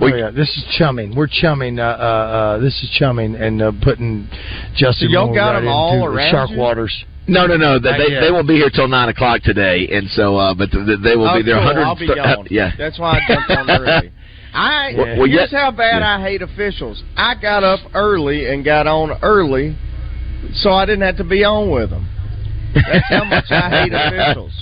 oh yeah, this is chumming. We're chumming. Uh, uh, uh, this is chumming and uh, putting Justin. So y'all Moore got right 'em all around shark you? waters. No, no, no. They they, they won't be here till nine o'clock today, and so uh, but th- they will Oh, be there. cool. 100 I'll be gone. Yeah. That's why I jumped on early. I Well, well, here's how bad I hate officials. I got up early and got on early, so I didn't have to be on with them. That's how much I hate officials.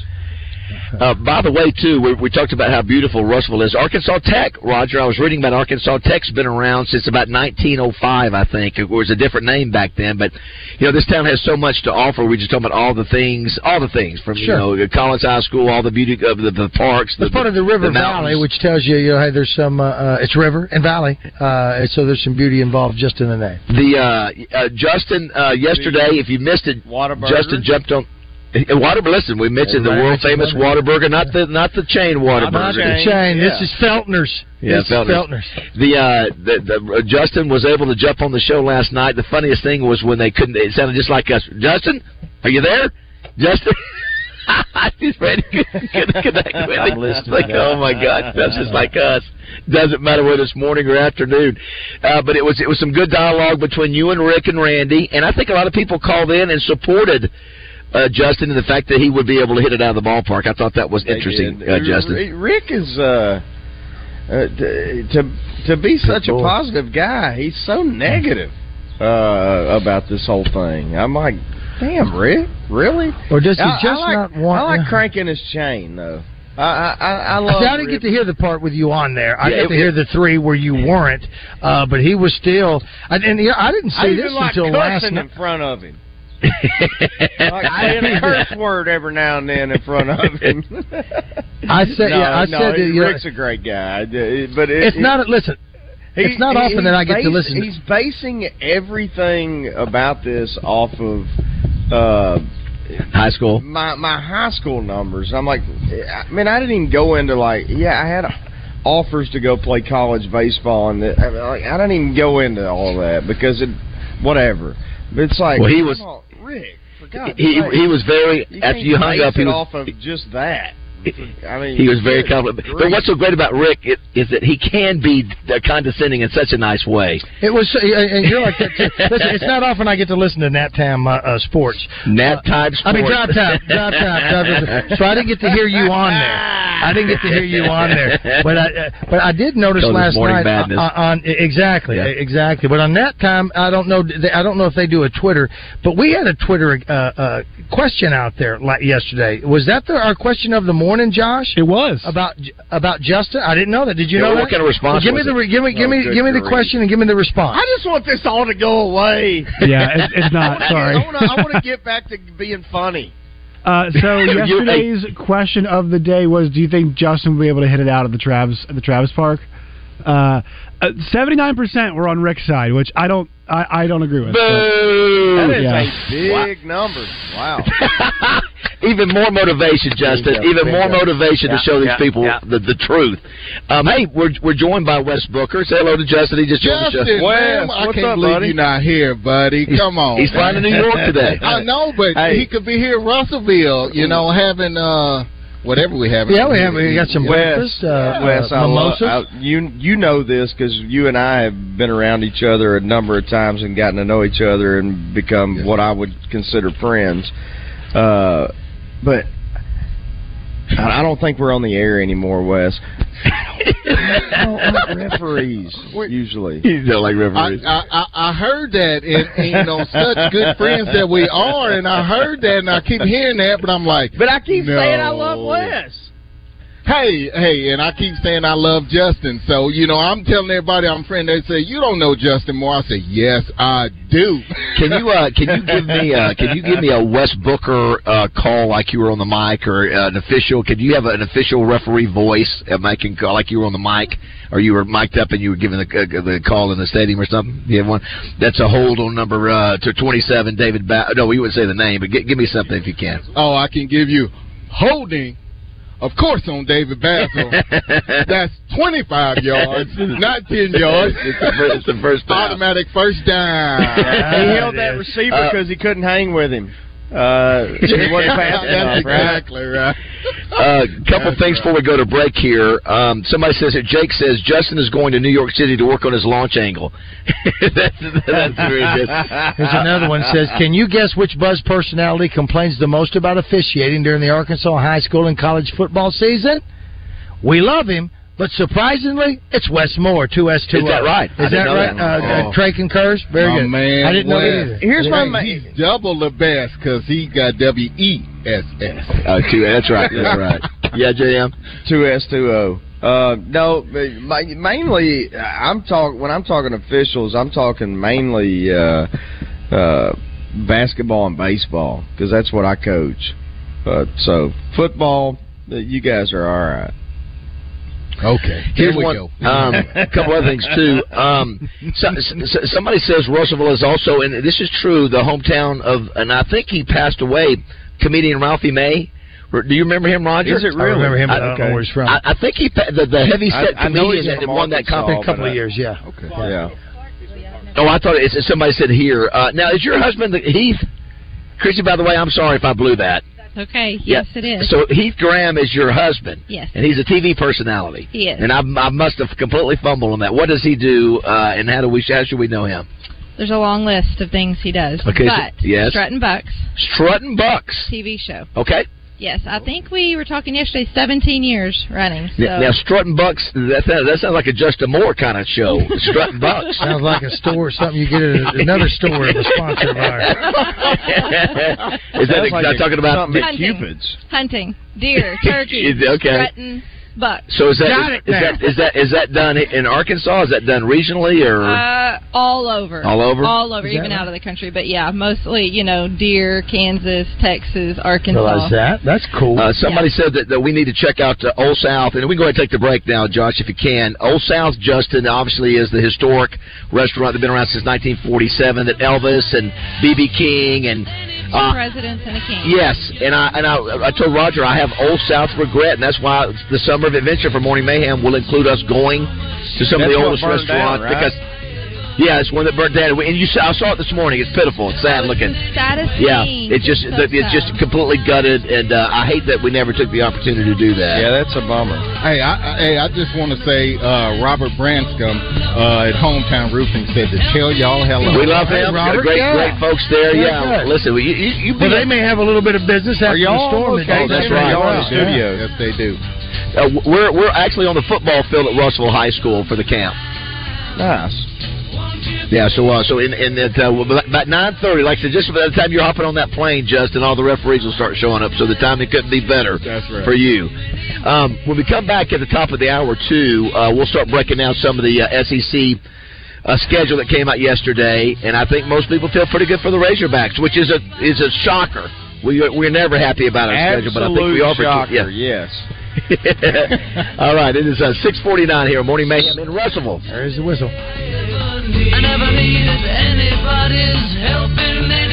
Uh, by the way, too, we, we talked about how beautiful Russellville is. Arkansas Tech, Roger. I was reading about Arkansas Tech's been around since about 1905, I think. It was a different name back then, but you know this town has so much to offer. We're just talking about all the things, all the things from Sure. you know Collins High School, all the beauty of the, the parks. It's part of the River Valley, which tells you, you know, hey, there's some. Uh, uh, it's river and valley, uh, and so there's some beauty involved just in the name. The uh, uh, Justin uh, yesterday, if you missed it, Whataburger. Justin jumped on. Whataburger. Listen, we mentioned the world famous Waterburger, not the not the chain Whataburger. Not the chain. This is Feltner's. Yeah, This Feltner's. Feltner's. The uh, the, the uh, Justin was able to jump on the show last night. The funniest thing was when they couldn't. It sounded just like us. Justin, are you there? Justin. He's ready to connect with I'm him. listening Like, oh my God, that's just like us. Doesn't matter whether it's morning or afternoon. Uh, but it was it was some good dialogue between you and Rick and Randy, and I think a lot of people called in and supported uh, Justin and the fact that he would be able to hit it out of the ballpark. I thought that was They interesting, uh, Justin. Rick is uh, uh, to to be such a boy. positive guy. He's so negative uh, about this whole thing. I'm like, damn, Rick, really? Or does he I- I just like- not want- I like cranking his chain though. I I, I, I love. See, I didn't Rick. get to hear the part with you on there. I Yeah, got to hear the three where you weren't, uh, but he was still. I, and yeah, I didn't see even this like until last night. in front of him. like saying a curse word every now and then in front of him. I said, no, yeah, I no, said that. You know, Rick's a great guy, but it, it's not. Listen, He- it's not often that I get to listen. He's basing everything about this off of uh, high school. My my high school numbers. I'm like, I mean, I didn't even go into like, yeah, I had offers to go play college baseball, and the, I, mean, like, I didn't even go into all that because it, whatever. But it's like, Well, he was- Rick. For God's He sake. he was very You after you hung up. He was off of just that. I mean, he was very good confident. But what's so great about Rick is, is that he can be uh, condescending in such a nice way. It was, uh, and you're like that too. Listen, it's not often I get to listen to Nat Time uh, uh, Sports. Nat Time I mean, Sports. Drive Time, Drive Time, Drive Time. So I didn't get to hear you on there. I didn't get to hear you on there, but I, uh, but I did notice Told us last Morning night Madness. uh, on exactly, Yeah. exactly. But on that time, I don't know. I don't know if they do a Twitter, but we had a Twitter uh, uh, question out there yesterday. Was that the, our question of the morning, Josh? It was about about Justin. I didn't know that. Did you Yeah, know what that? kind of response Well, give was me the it? give me give me good give me the grief. question and give me the response. I just want this all to go away. Yeah, it's, it's not. I Sorry. want to. I want to get back to being funny. Uh, so You- yesterday's question of the day was: Do you think Justin will be able to hit it out at the Travis at the Travis Park? Seventy nine percent were on Rick's side, which I don't. I, I don't agree with. but- That is Yeah. a big number. Wow. Even more motivation, Justin. Bingo, even more bingo. motivation Yeah, to show these yeah, people yeah. the, the truth. Um, hey, we're we're joined by Wes Booker. Say hello to Justin. He just joined the Justin, show. man, I can't believe you're not here, buddy. Come on. he's flying to New York today. I know, but Hey. he could be here in Russellville, you know, having uh whatever we have. Yeah, we have- we got some Wes, breakfast, uh, Wes, uh, I love, mimosas. I, you you know this because you and I have been around each other a number of times and gotten to know each other and become what I would consider friends. Uh, but I I don't think we're on the air anymore, Wes. I don't like referees usually. You don't like I, I I I heard that, and, and you know, such good friends that we are, and I heard that, and I keep hearing that, but I'm like, but I keep saying I love Wes. Hey, hey, and I keep saying I love Justin. So you know, I'm telling everybody I'm friend. They say you don't know Justin Moore. I say yes, I do. Can you uh, can you give me uh, can you give me a Wes Booker uh, call like you were on the mic or uh, an official? Could you have an official referee voice uh, making call like you were on the mic or you were mic'd up and you were giving the uh, the call in the stadium or something? You have one that's a hold on number uh, to twenty seven. David. Ba- no, we wouldn't say the name, but gi- give me something if you can. Oh, I can give you holding. Of course, on David Basil. That's 25 yards, not 10 yards. It's the fir- it's the first down. Automatic first down. he held that receiver uh, because he couldn't hang with him. Uh, wasn't fast That's enough, right? exactly right. A uh, couple things before we go to break here. Um, somebody says that Jake says Justin is going to New York City to work on his launch angle. that's, that's very good. Here's another one says, "Can you guess which Buzz personality complains the most about officiating during the Arkansas high school and college football season? We love him, but surprisingly, it's Wes Moore, two S two. Is that right? Is didn't that right? that. Uh, Oh. uh, Trey concurs. Very My good. man, I didn't know that either. Here's my my He's double the best because he got W E S S. Uh, two, that's right. That's right. Yeah, JM. Two S two O. Uh, no, but ma- mainly I'm talk when I'm talking officials, I'm talking mainly uh, uh, basketball and baseball because that's what I coach. But so football, uh, you guys are all right. Okay, Here's one. Um, a couple other things too. Um, so, so, somebody says Russellville is also, and this is true, the hometown of, and I think he passed away. Comedian Ralphie May. Do you remember him, Roger? Is it really? I remember him, but I don't know where he's from. I, I think he the, the heavy set I- I comedian he's that won that competition. a couple of years, yeah. Okay. Yeah. Oh, I thought it's somebody said here. Uh, now, is your husband the, Heath? Chrissy, by the way, I'm sorry if I blew that. Okay. Yes, Yeah. it is. So Heath Graham is your husband. Yes. And he's a TV personality. He is. And I, I must have completely fumbled on that. What does he do, uh, and how do we how should we know him? There's a long list of things he does. Okay, so- but yes. Strutting Bucks Strutting Bucks. TV show. Okay. Yes, I think we were talking yesterday. 17 years running. So. Now, now Strutting Bucks. That sounds, that sounds like a Justin Moore kind of show. Strutting Bucks. Sounds like a store, something you get at another store, as a sponsor of ours. Is that Sounds like not a- talking about something Hunting. Cupids? hunting, deer, turkey, okay. strutting bucks. So is that Got is, it now. that is that is that done in Arkansas? Is that done regionally or? Uh, all over. All over? All over, Is even right? out of the country. But yeah, mostly, you know, deer, Kansas, Texas, Arkansas. Realize that? That's cool. Uh, somebody said that, that we need to check out uh, Old South, and we can go ahead and take the break now, Josh, if you can. Old South, Justin, obviously is the historic restaurant that's been around since 1947. That Elvis and BB King and Two uh, presidents and a king. Yes, and I and I, I told Roger I have Old South regret, and that's why the Summer of Adventure for Morning Mayhem will include us going to some of the oldest restaurants right? because. Yeah, it's one that burnt down, and you saw, I saw it this morning. It's pitiful. It's sad looking. Saddest Yeah, it's just So it's sad. just completely gutted, and uh, I hate that we never took the opportunity to do that. Yeah, that's a bummer. Hey, I, I, hey, I just want to say, uh, Robert Branscombe uh, at Hometown Roofing said to tell y'all hello. We love him. Robert, great, yeah. great folks there. Yeah, Yeah, good. listen, you, you, you Well, they may have a little bit of business after the y'all storm. okay? Oh, that's right. Y'all in the Yeah. studio. Yes, they do. uh, we're we're actually on the football field at Russell High School for the camp. Nice. Yeah, so uh, so in in that uh, well, about nine thirty, like I said, just by the time you're hopping on that plane, Justin, all the referees will start showing up. So the timing couldn't be better That's right. for you. Um, when we come back at the top of the hour too, uh, we'll start breaking down some of the uh, SEC. uh schedule that came out yesterday, and I think most people feel pretty good for the Razorbacks, which is a is a shocker. We we're never happy about our schedule, but I think we Absolute are. shocker, yeah. yes. All right, it is uh, six forty nine here, Morning Mayhem in Russellville. There's the whistle. I never needed anybody's help in way.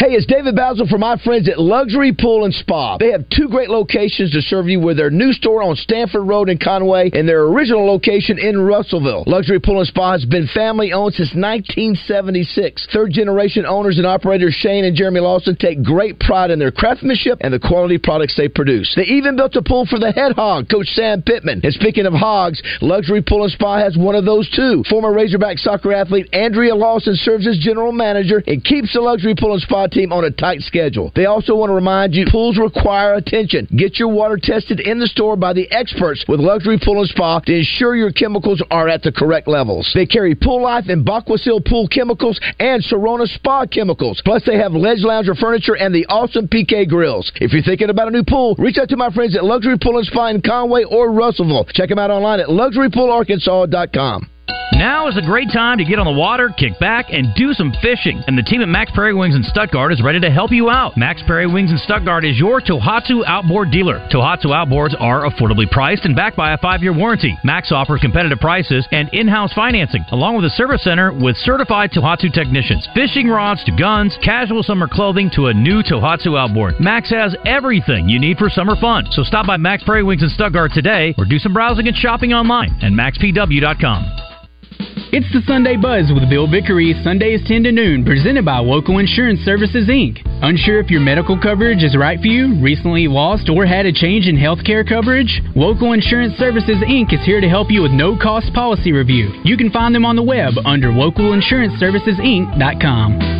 Hey, it's David Basil from my friends at Luxury Pool and Spa. They have two great locations to serve you with their new store on Stanford Road in Conway and their original location in Russellville. Luxury Pool and Spa has been family owned since 1976. Third generation owners and operators Shane and Jeremy Lawson take great pride in their craftsmanship and the quality products they produce. They even built a pool for the head hog, Coach Sam Pittman. And speaking of hogs, Luxury Pool and Spa has one of those too. Former Razorback soccer athlete Andrea Lawson serves as general manager and keeps the Luxury Pool and Spa team on a tight schedule. They also want to remind you pools require attention. Get your water tested in the store by the experts with Luxury Pool and Spa to ensure your chemicals are at the correct levels. They carry Pool Life and Baquasil Pool chemicals and Sorona Spa chemicals. Plus, they have Ledge Lounger furniture and the awesome PK grills. If you're thinking about a new pool, reach out to my friends at Luxury Pool and Spa in Conway or Russellville. Check them out online at luxurypoolarkansas.com. Now is a great time to get on the water, kick back, and do some fishing. And the team at Mack's Prairie Wings in Stuttgart is ready to help you out. Mack's Prairie Wings in Stuttgart is your Tohatsu outboard dealer. Tohatsu outboards are affordably priced and backed by a five-year warranty. Mack's offers competitive prices and in-house financing, along with a service center with certified Tohatsu technicians. Fishing rods to guns, casual summer clothing to a new Tohatsu outboard. Mack's has everything you need for summer fun. So stop by Mack's Prairie Wings in Stuttgart today or do some browsing and shopping online at mackspw.com. It's the Sunday Buzz with Bill Vickery, Sundays 10 to noon, presented by Local Insurance Services, Inc. Unsure if your medical coverage is right for you, recently lost, or had a change in healthcare coverage? Local Insurance Services, Inc. is here to help you with no cost policy review. You can find them on the web under localinsuranceservicesinc.com.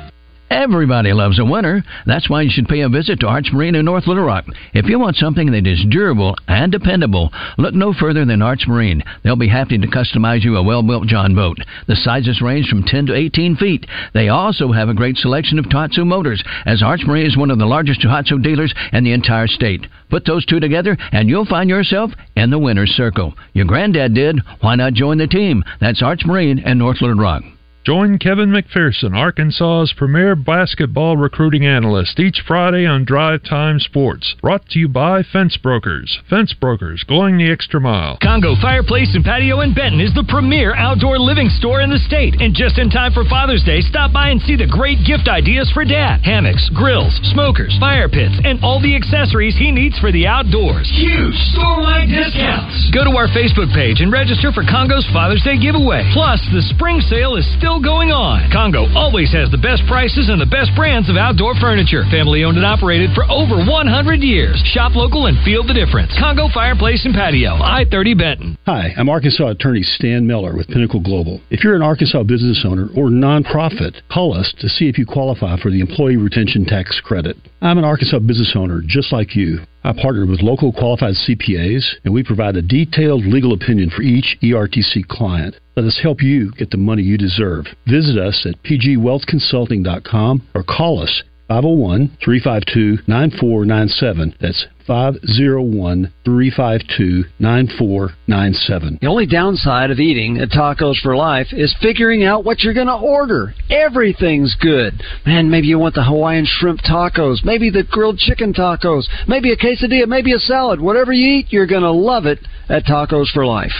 Everybody loves a winner. That's why you should pay a visit to Arch Marine in North Little Rock. If you want something that is durable and dependable, look no further than Arch Marine. They'll be happy to customize you a well-built John boat. The sizes range from 10 to 18 feet. They also have a great selection of Tohatsu motors, as Arch Marine is one of the largest Tohatsu dealers in the entire state. Put those two together, and you'll find yourself in the winner's circle. Your granddad did. Why not join the team? That's Arch Marine and North Little Rock. Join Kevin McPherson, Arkansas's premier basketball recruiting analyst, each Friday on Drive Time Sports. Brought to you by Fence Brokers. Fence Brokers, going the extra mile. Congo Fireplace and Patio in Benton is the premier outdoor living store in the state. And just in time for Father's Day, stop by and see the great gift ideas for dad hammocks, grills, smokers, fire pits, and all the accessories he needs for the outdoors. Huge store-wide discounts. Go to our Facebook page and register for Congo's Father's Day giveaway. Plus, the spring sale is still going on. Congo always has the best prices and the best brands of outdoor furniture. Family owned and operated for over 100 years. Shop local and feel the difference. Congo Fireplace and Patio, I 30 Benton. Hi, I'm Arkansas attorney Stan Miller with Pinnacle Global. If you're an Arkansas business owner or nonprofit, call us to see if you qualify for the Employee Retention Tax Credit. I'm an Arkansas business owner just like you. I partner with local qualified CPAs, and we provide a detailed legal opinion for each ERTC client. Let us help you get the money you deserve. Visit us at pgwealthconsulting.com or call us 501 352 9497. That's 501 352 9497. The only downside of eating at Tacos for Life is figuring out what you're going to order. Everything's good. Man, maybe you want the Hawaiian shrimp tacos, maybe the grilled chicken tacos, maybe a quesadilla, maybe a salad. Whatever you eat, you're going to love it at Tacos for Life.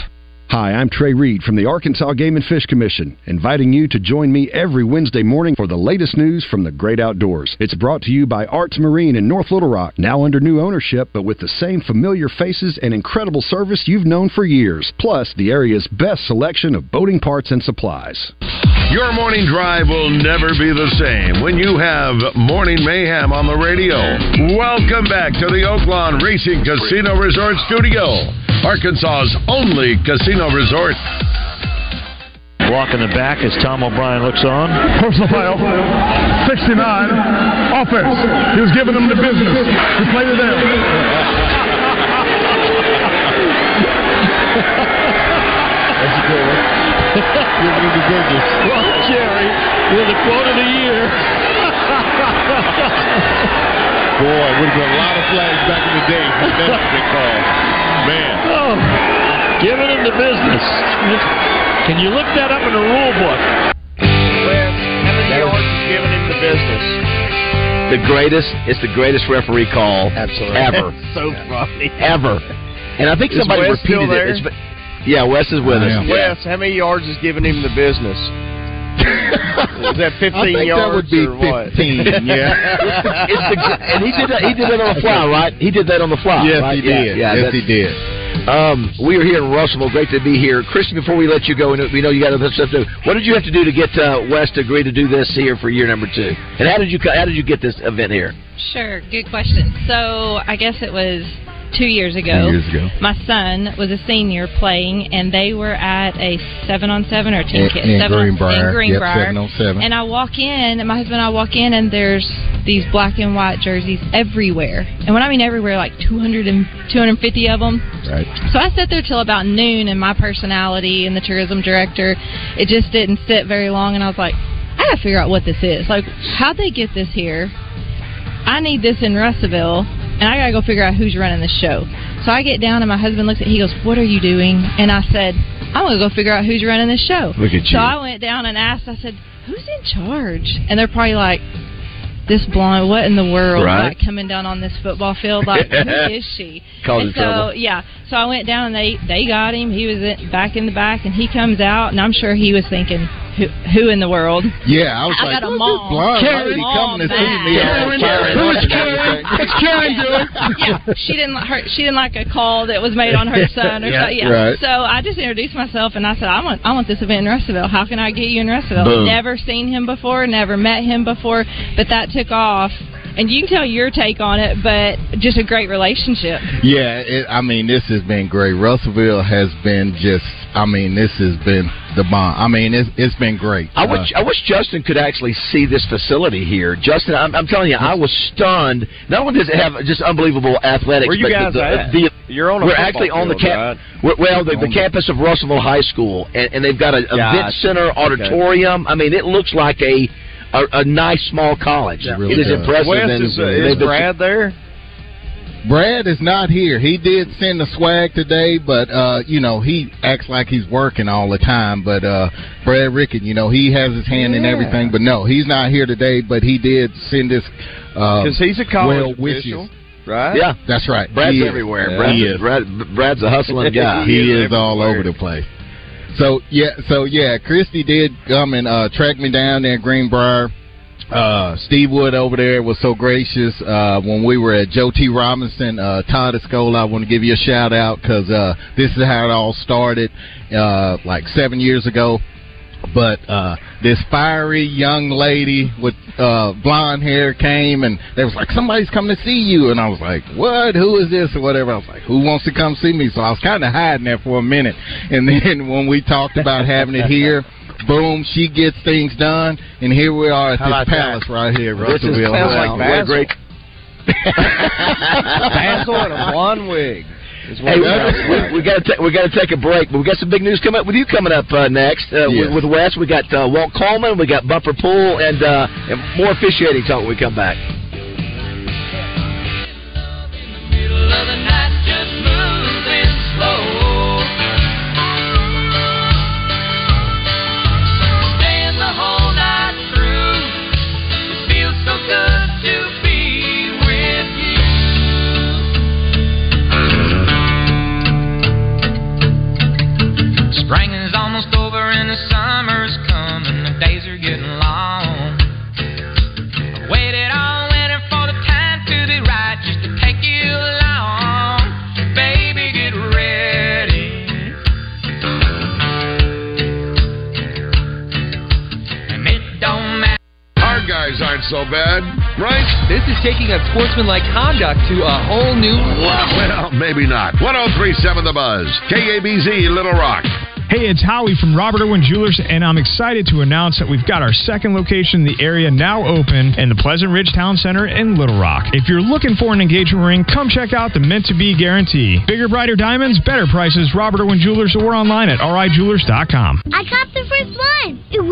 Hi, I'm Trey Reed from the Arkansas Game and Fish Commission, inviting you to join me every Wednesday morning for the latest news from the great outdoors. It's brought to you by Arts Marine in North Little Rock, now under new ownership, but with the same familiar faces and incredible service you've known for years, plus the area's best selection of boating parts and supplies. Your morning drive will never be the same when you have Morning Mayhem on the radio. Welcome back to the Oaklawn Racing Casino Resort Studio, Arkansas's only casino resort. Walk in the back as Tom O'Brien looks on. Personal foul. 69. Offense. He was giving them the business. He played it there. That's a good one. Giving him the business. Well, Jerry, with the quote of the year. Boy, would have been a lot of flags back in the day if that had been called. Man. Oh, giving him the business. Can you look that up in the rule book? Seven yards is giving him the the greatest. It's the greatest referee call Absolutely. ever, so funny. ever. And I think Is somebody Wes repeated it. It's- yeah, Wes is with us. Wes, how many yards is giving him the business? Is that 15 I think that yards would be or what? 15, yeah. It's the, and he did that. He did that on the fly, right? He did that on the fly. Yes, right? he did. Yeah, yes, he did. Um, we are here in Russellville. Great to be here, Christian. Before we let you go, and we know you got other stuff to do. What did you have to do to get uh, Wes to agree to do this here for year number two? And how did you how did you get this event here? Sure, good question. So I guess it was two years ago. Two years ago. My son was a senior playing, and they were at a seven on seven or ten In- kid in seven Greenbrier. in Greenbrier. Yep, seven on seven. And I walk in, and my husband and I walk in, and there's these black and white jerseys everywhere. And when I mean everywhere, like 200 and 250 of them. Right. So I sat there till about noon, and my personality and the tourism director, it just didn't sit very long. And I was like, I gotta figure out what this is. Like, how'd they get this here? I need this in Russellville, and I gotta go figure out who's running the show. So I get down, and my husband looks at. He goes, "What are you doing?" And I said, "I'm gonna go figure out who's running this show." Look at you. So. I went down and asked. I said, "Who's in charge?" And they're probably like. This blonde, what in the world? Right. Like coming down on this football field, like who is she? Causing and so trouble. yeah, so I went down and they they got him. He was in, back in the back, and he comes out, and I'm sure he was thinking, who who in the world? Yeah, I was I like, got a who's mom. blonde lady Mom coming to see me? Karen, who is Karen? What's Karen doing? yeah, she didn't like her. She didn't like a call that was made on her son or Yeah, something. Yeah. right. So I just introduced myself and I said, I want I want this event in Russellville. How can I get you in Russellville? Boom. Never seen him before, never met him before, but that took off. And you can tell your take on it, but just a great relationship. Yeah, it, I mean, this has been great. Russellville has been just, I mean, this has been the bomb. I mean, it's it's been great. I Uh, wish I wish Justin could actually see this facility here. Justin, I'm, I'm telling you, I was stunned. Not only does it have just unbelievable athletics, Where you but guys the, at? the You're on a we're football actually on the field, right? Well, the, the campus of Russellville High School, and, and they've got a event Gotcha. center, Okay. auditorium. I mean, it looks like a a, a nice small college. really it is does. impressive. Wes, and is, uh, is Brad there? Brad is not here. He did send the swag today, but uh, you know he acts like he's working all the time. But uh, Brad Rickett, you know he has his hand in everything. But no, he's not here today. But he did send this uh, Because he's a college well wishes. official, right? Yeah, That's right. Brad's He everywhere. Yeah. Brad's, He is. Brad, Brad's a hustling guy. he He is is all over the place. So yeah, so yeah, Christy did come and uh, track me down there in Greenbrier. Uh, Steve Wood over there was so gracious uh, when we were at Joe T. Robinson, uh, Todd Escola. I want to give you a shout out because uh, this is how it all started, uh, like seven years ago. But uh, this fiery young lady with uh, blonde hair came and they was like, "Somebody's coming to see you," and I was like, "What? Who is this?" or whatever. I was like, "Who wants to come see me?" So I was kind of hiding there for a minute, and then when we talked about having it here. Boom! She gets things done, and here we are at How this palace right here, This is- Russellville. sounds like Wow. what a great. Basil and a blonde wig. Hey, we, we, we got to we got to take a break, but we got some big news coming up with you coming up uh, next uh, Yes. with, with Wes. We got uh, Walt Coleman, we got Bumper Pool, and, uh, and more officiating talk when we come back. Spring is almost over and the summer's coming. The days are getting long. I've waited all winter for the time to be right, just to take you along. Baby, get ready. And it don't matter. Our guys aren't so bad, right? This is taking unsportsmanlike conduct to a whole new level. Well, maybe not. 1037 The Buzz. KABZ Little Rock. Hey, it's Howie from Robert Irwin Jewelers, and I'm excited to announce that we've got our second location in the area now open in the Pleasant Ridge Town Center in Little Rock. If you're looking for an engagement ring, come check out the Meant to Be Guarantee. Bigger, brighter diamonds, better prices, Robert Irwin Jewelers, or online at rijewelers.com. I got the first one.